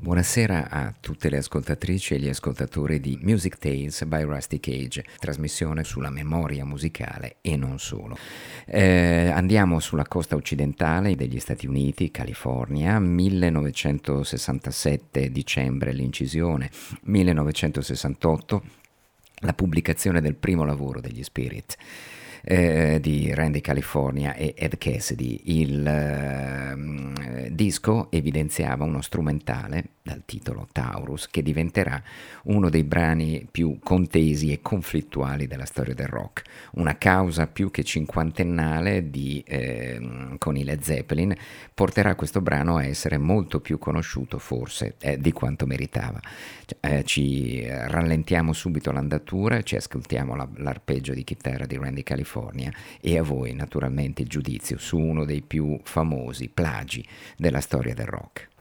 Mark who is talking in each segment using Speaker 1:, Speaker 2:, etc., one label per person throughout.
Speaker 1: Buonasera a tutte le ascoltatrici e gli ascoltatori di Music Tales by Rusty Cage, trasmissione sulla memoria musicale e non solo. Eh, andiamo sulla costa occidentale degli Stati Uniti, California, 1967 dicembre l'incisione, 1968 la pubblicazione del primo lavoro degli Spirit eh, di Randy California e Ed Cassidy. Il eh, disco evidenziava uno strumentale dal titolo Taurus che diventerà uno dei brani più contesi e conflittuali della storia del rock, una causa più che cinquantennale di, eh, con i Led Zeppelin porterà questo brano a essere molto più conosciuto forse eh, di quanto meritava. Eh, ci rallentiamo subito l'andatura, ci ascoltiamo la, l'arpeggio di chitarra di Randy California e a voi naturalmente il giudizio su uno dei più famosi plagi della storia del rock.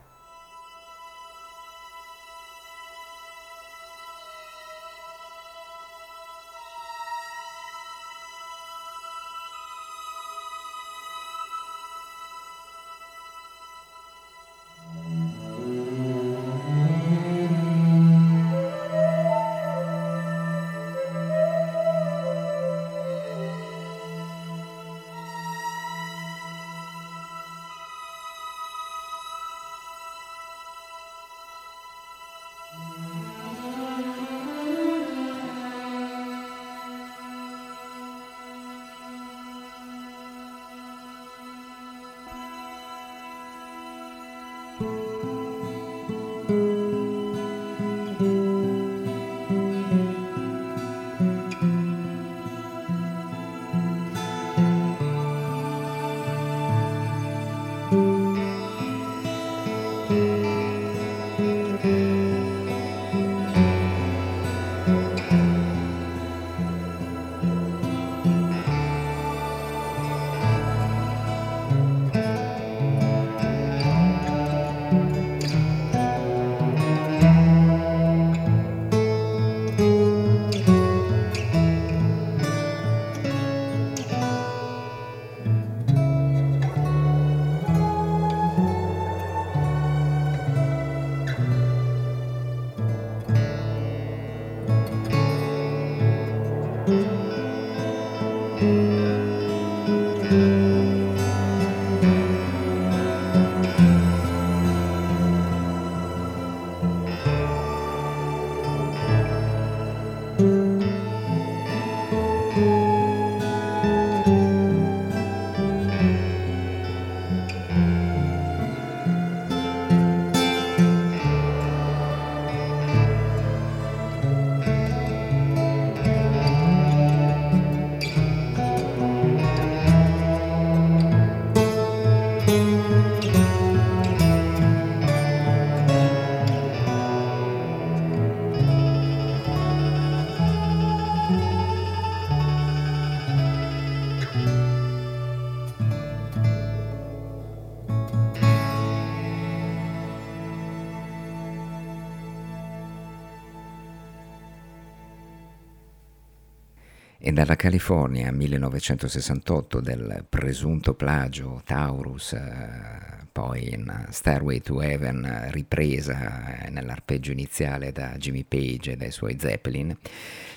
Speaker 1: Dalla California 1968 del presunto plagio Taurus, eh, poi in Stairway to Heaven ripresa eh, nell'arpeggio iniziale da Jimmy Page e dai suoi Zeppelin,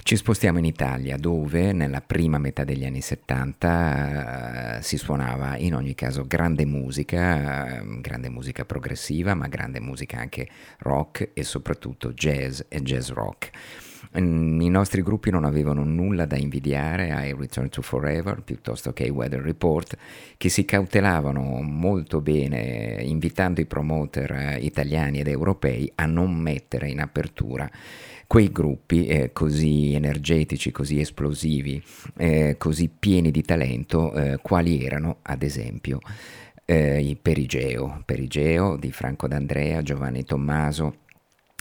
Speaker 1: ci spostiamo in Italia dove nella prima metà degli anni 70 eh, si suonava in ogni caso grande musica, eh, grande musica progressiva, ma grande musica anche rock e soprattutto jazz e jazz rock. I nostri gruppi non avevano nulla da invidiare ai Return to Forever piuttosto che ai Weather Report, che si cautelavano molto bene invitando i promoter eh, italiani ed europei a non mettere in apertura quei gruppi eh, così energetici, così esplosivi, eh, così pieni di talento, eh, quali erano ad esempio eh, i Perigeo, Perigeo di Franco D'Andrea, Giovanni Tommaso,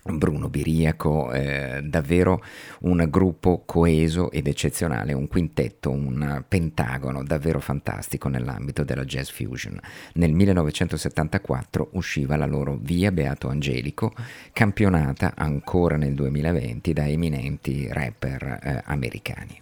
Speaker 1: Bruno Biriaco, eh, davvero un gruppo coeso ed eccezionale, un quintetto, un pentagono davvero fantastico nell'ambito della jazz fusion. Nel 1974 usciva la loro Via Beato Angelico, campionata ancora nel 2020 da eminenti rapper eh, americani.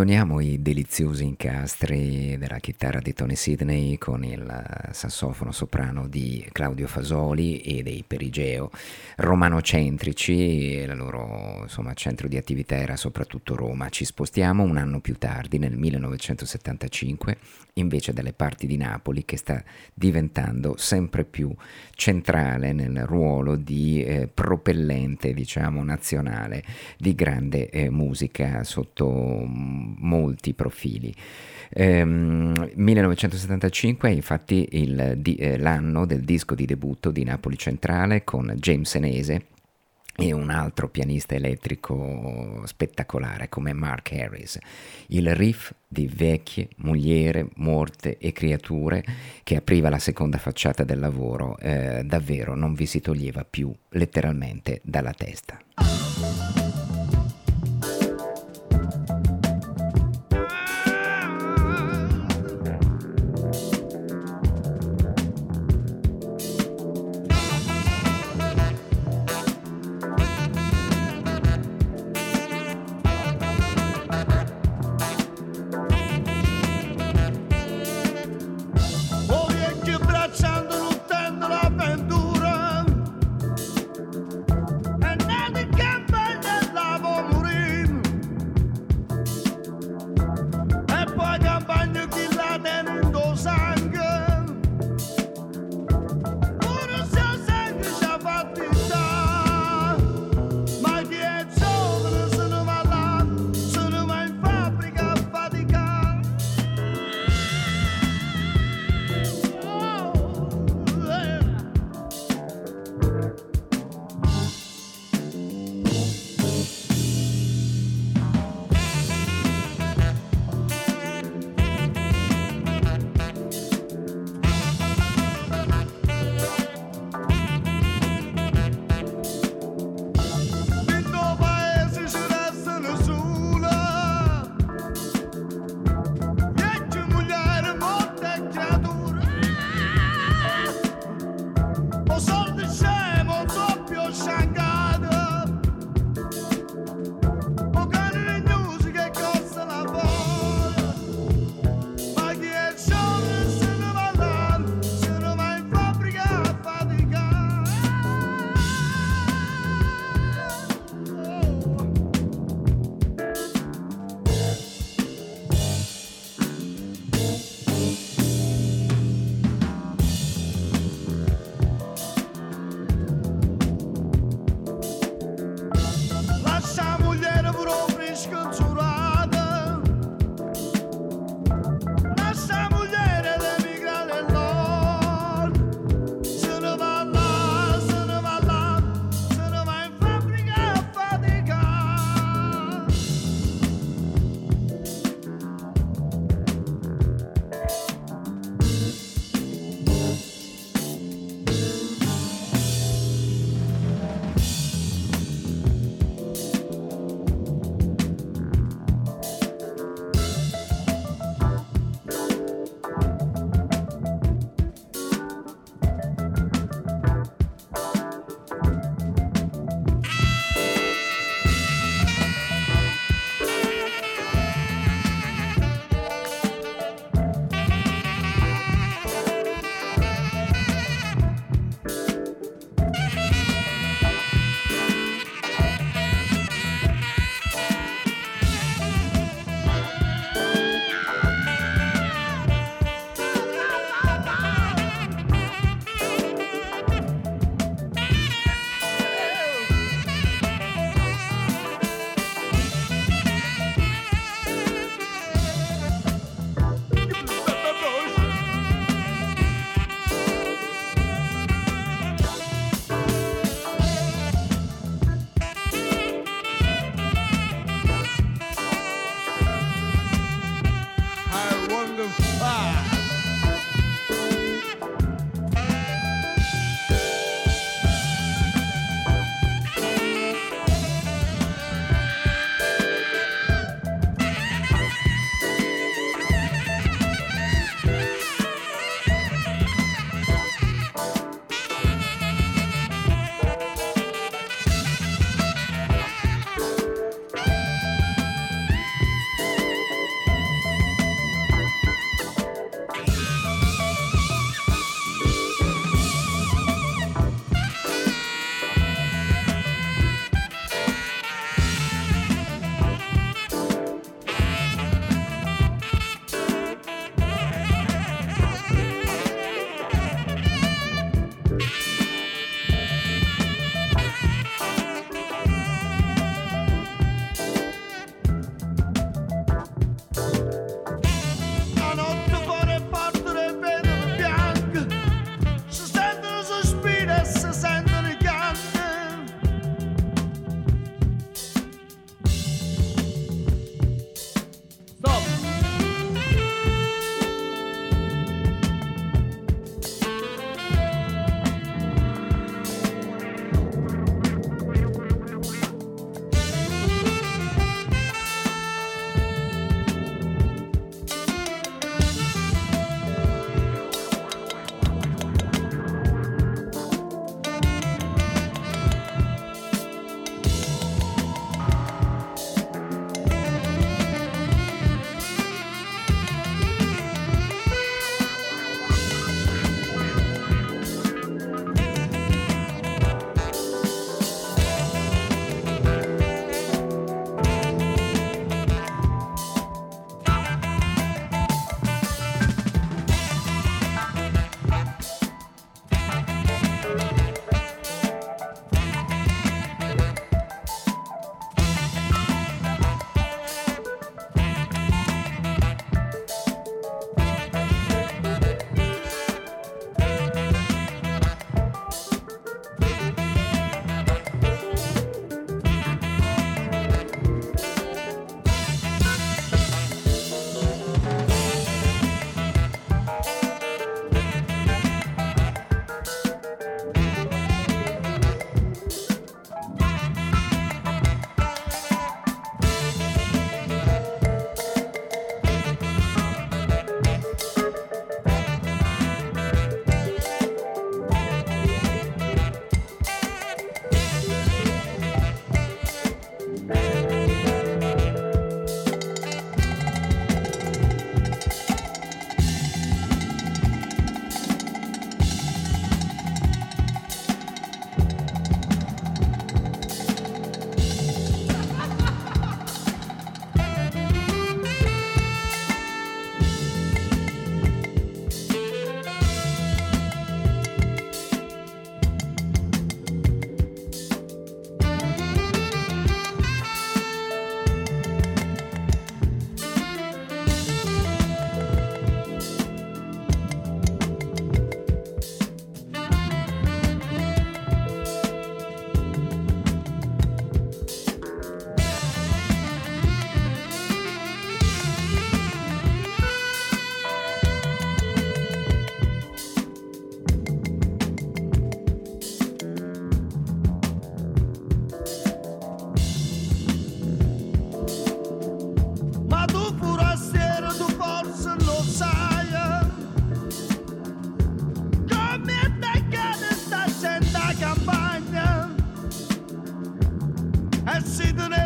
Speaker 1: Abbandoniamo i deliziosi incastri della chitarra di Tony Sidney con il sassofono soprano di Claudio Fasoli e dei Perigeo, romanocentrici, il loro insomma, centro di attività era soprattutto Roma. Ci spostiamo un anno più tardi, nel 1975, invece dalle parti di Napoli, che sta diventando sempre più centrale nel ruolo di eh, propellente, diciamo, nazionale di grande eh, musica sotto molti profili. Ehm, 1975 è infatti il, di, eh, l'anno del disco di debutto di Napoli Centrale con James Senese e un altro pianista elettrico spettacolare come Mark Harris. Il riff di vecchie, mogliere, morte e creature che apriva la seconda facciata del lavoro eh, davvero non vi si toglieva più letteralmente dalla testa.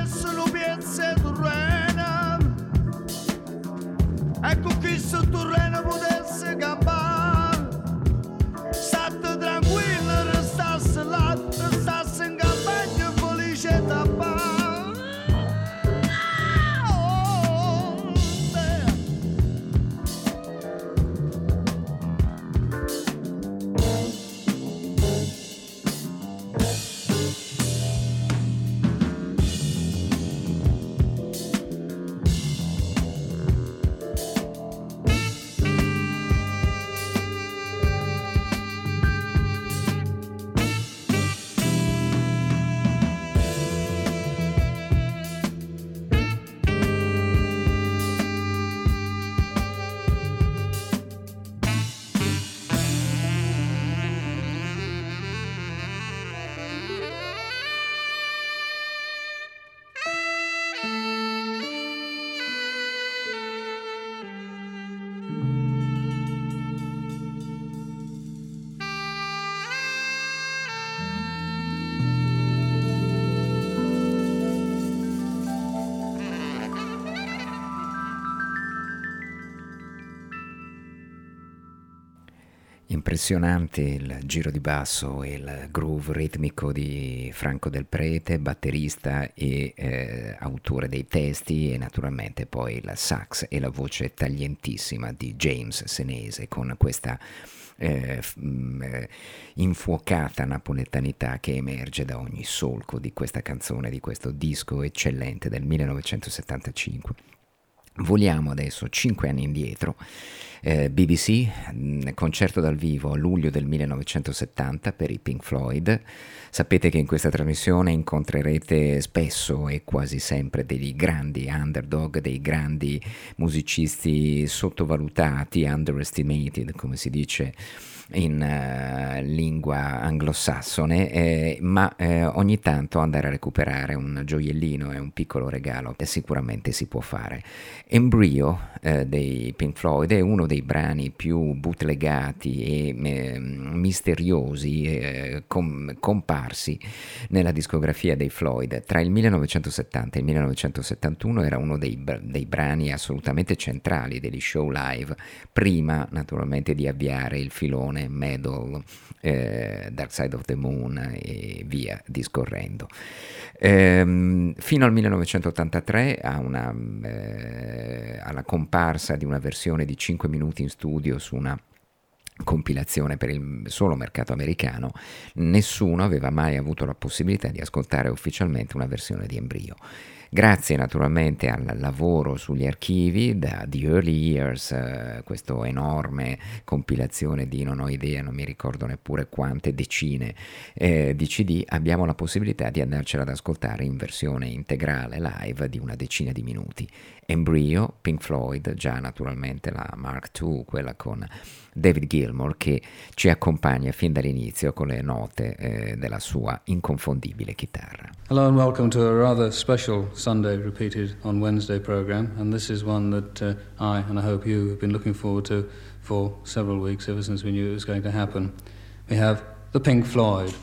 Speaker 1: adesso lo piazza Turrena ecco qui su Turrena poteva Impressionante il giro di basso e il groove ritmico di Franco Del Prete, batterista e eh, autore dei testi e naturalmente poi il sax e la voce taglientissima di James Senese con questa eh, mm, eh, infuocata napoletanità che emerge da ogni solco di questa canzone, di questo disco eccellente del 1975. Voliamo adesso cinque anni indietro eh, BBC, mm, concerto dal vivo a luglio del 1970 per i Pink Floyd. Sapete che in questa trasmissione incontrerete spesso e quasi sempre dei grandi underdog, dei grandi musicisti sottovalutati, underestimated, come si dice in uh, lingua anglosassone, eh, ma eh, ogni tanto andare a recuperare un gioiellino e un piccolo regalo sicuramente si può fare. Embryo eh, dei Pink Floyd è uno dei brani più bootlegati e misteriosi eh, com- comparsi nella discografia dei Floyd. Tra il 1970 e il 1971 era uno dei, dei brani assolutamente centrali degli show live, prima naturalmente di avviare il filone Stone, Medal, eh, Dark Side of the Moon e via discorrendo. Ehm, fino al 1983 a una, eh, alla comparsa di una versione di 5 minuti in studio su una compilazione per il solo mercato americano, nessuno aveva mai avuto la possibilità di ascoltare ufficialmente una versione di Embryo. Grazie naturalmente al lavoro sugli archivi da The Early Years, eh, questa enorme compilazione di non ho idea, non mi ricordo neppure quante decine eh, di CD, abbiamo la possibilità di andarcela ad ascoltare in versione integrale live di una decina di minuti. Embryo, Pink Floyd, già naturalmente la Mark II, quella con David Gilmour che ci accompagna fin dall'inizio con le note eh, della sua inconfondibile chitarra.
Speaker 2: Hello and welcome to a rather special Sunday repeated on Wednesday program and this is one that uh, I and I hope you have been looking forward to for several weeks ever since we knew it was going to happen. We have the Pink Floyd.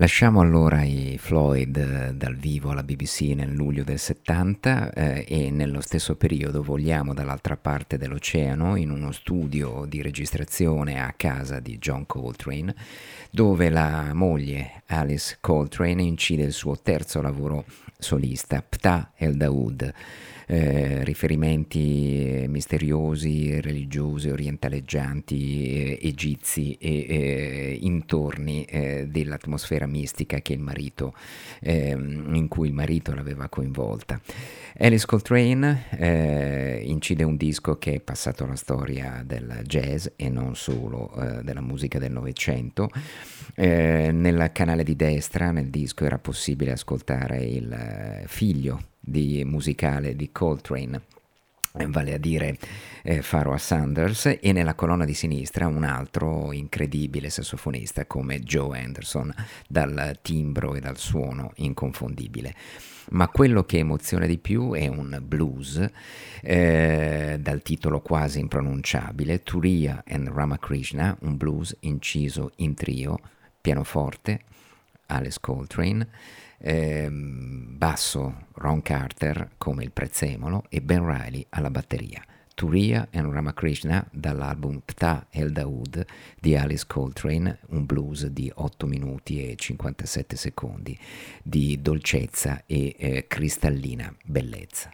Speaker 1: Lasciamo allora i Floyd eh, dal vivo alla BBC nel luglio del 70 eh, e nello stesso periodo vogliamo dall'altra parte dell'oceano in uno studio di registrazione a casa di John Coltrane dove la moglie Alice Coltrane incide il suo terzo lavoro solista, Ptah El Daoud eh, riferimenti misteriosi, religiosi, orientaleggianti, eh, egizi e eh, intorni eh, dell'atmosfera mistica marito, ehm, in cui il marito l'aveva coinvolta. Alice Coltrane eh, incide un disco che è passato alla storia del jazz e non solo della musica del Novecento. Nel canale di destra nel disco era possibile ascoltare il figlio di musicale di Coltrane vale a dire eh, Pharoah Sanders, e nella colonna di sinistra un altro incredibile sassofonista come Joe Anderson, dal timbro e dal suono inconfondibile. Ma quello che emoziona di più è un blues eh, dal titolo quasi impronunciabile, Turiya and Ramakrishna, un blues inciso in trio, pianoforte, Alice Coltrane, eh, basso Ron Carter come il prezzemolo e Ben Riley alla batteria. Turiya e Ramakrishna dall'album Pta El Daoud di Alice Coltrane, un blues di 8 minuti e 57 secondi di dolcezza e eh, cristallina bellezza.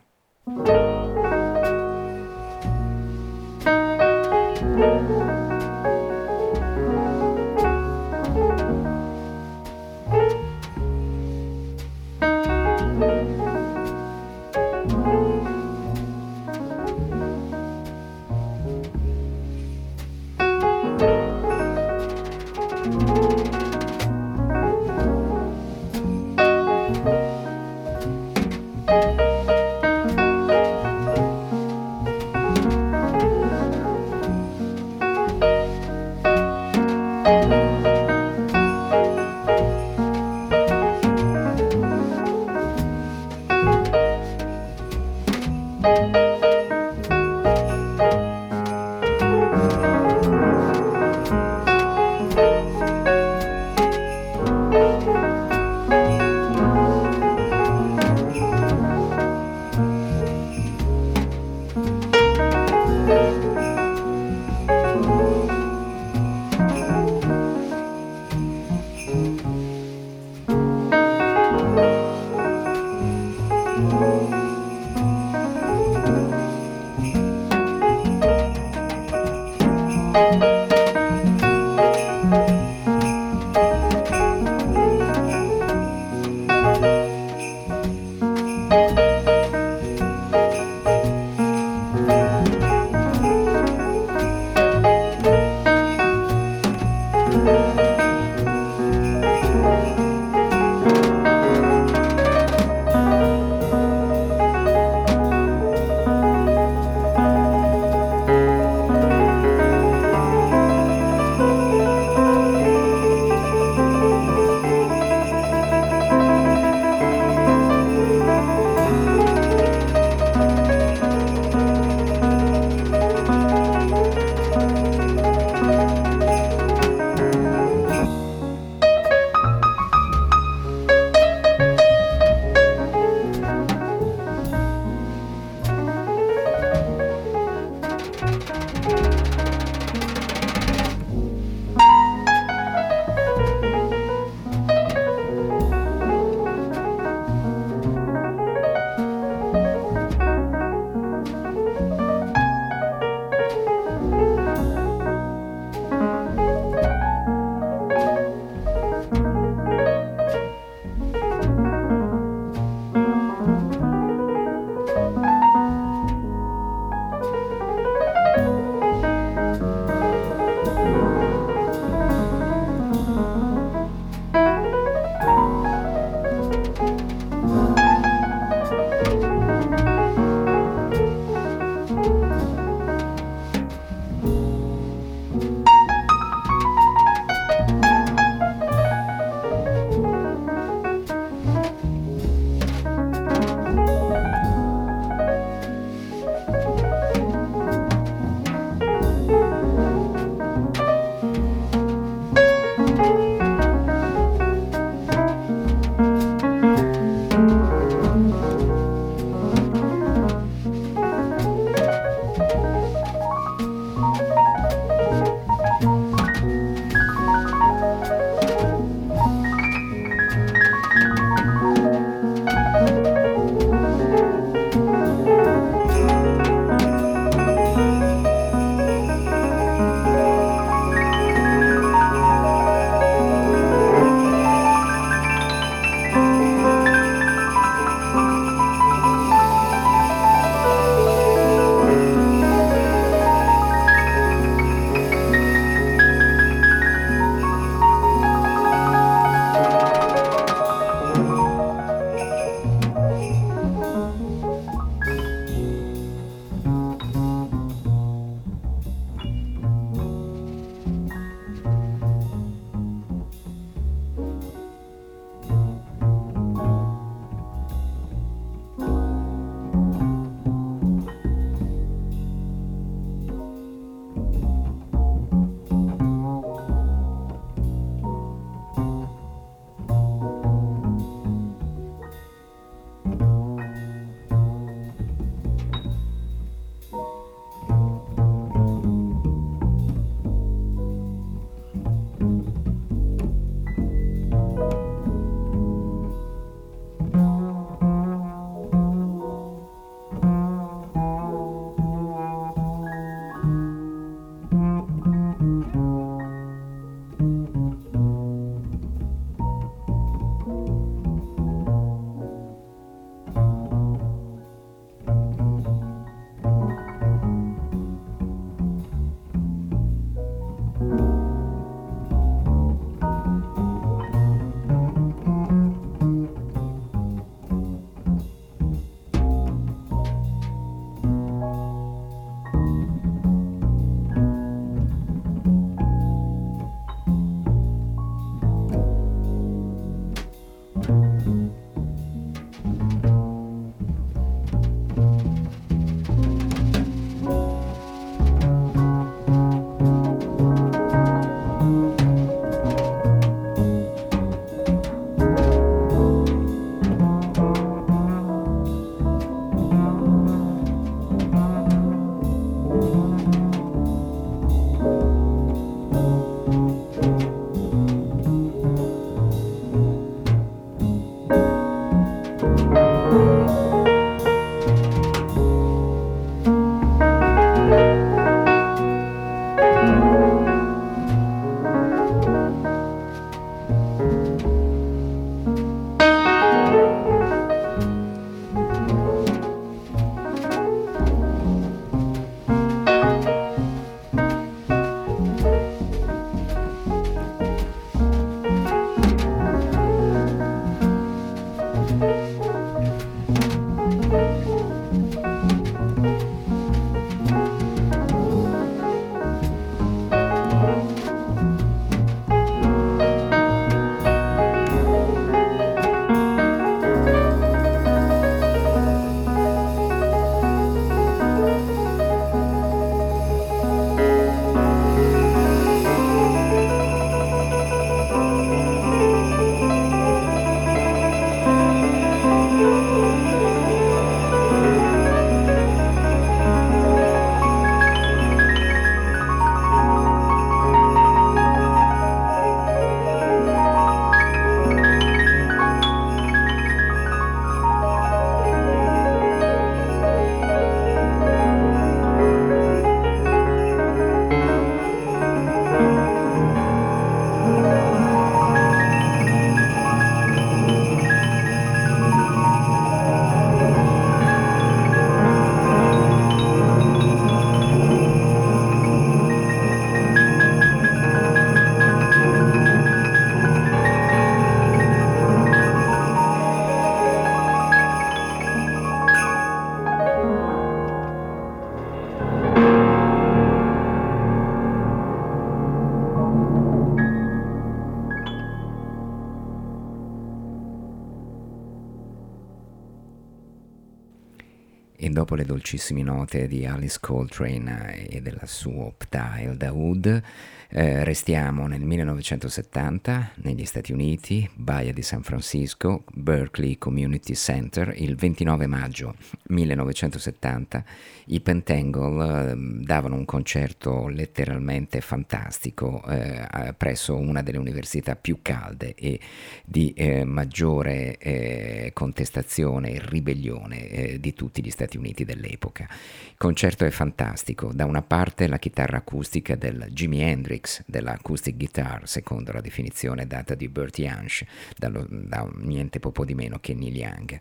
Speaker 1: Dopo le dolcissime note di Alice Coltrane e del suo Ptile da Wood, eh, restiamo nel 1970 negli Stati Uniti, Baia di San Francisco, Berkeley Community Center, il 29 maggio 1970 i Pentangle eh, davano un concerto letteralmente fantastico eh, presso una delle università più calde e di eh, maggiore eh, contestazione e ribellione eh, di tutti gli Stati Uniti dell'epoca. Il concerto è fantastico, da una parte la chitarra acustica del Jimi Hendrix, dell'acoustic guitar, secondo la definizione data di Bert Jansch, dallo, da niente poco di meno che Neil Young.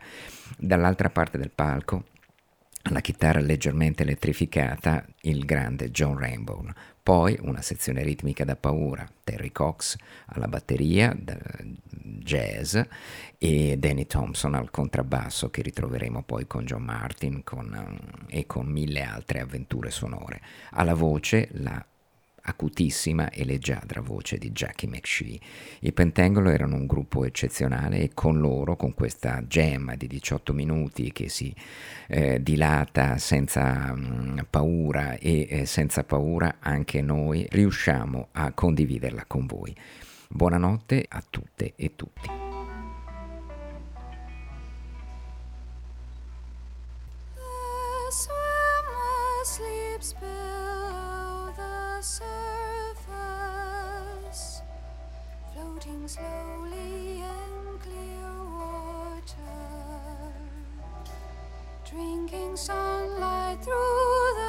Speaker 1: Dall'altra parte del palco la chitarra leggermente elettrificata, il grande John Rainbow. Poi una sezione ritmica da paura, Terry Cox alla batteria, jazz e Danny Thompson al contrabbasso che ritroveremo poi con John Martin con, e con mille altre avventure sonore. Alla voce la acutissima e leggiadra voce di Jackie McShee. I Pentangolo erano un gruppo eccezionale e con loro, con questa gemma di 18 minuti che si eh, dilata senza mh, mm, paura e eh, senza paura anche noi riusciamo a condividerla con voi. Buonanotte a tutte e tutti. Drinking sunlight through the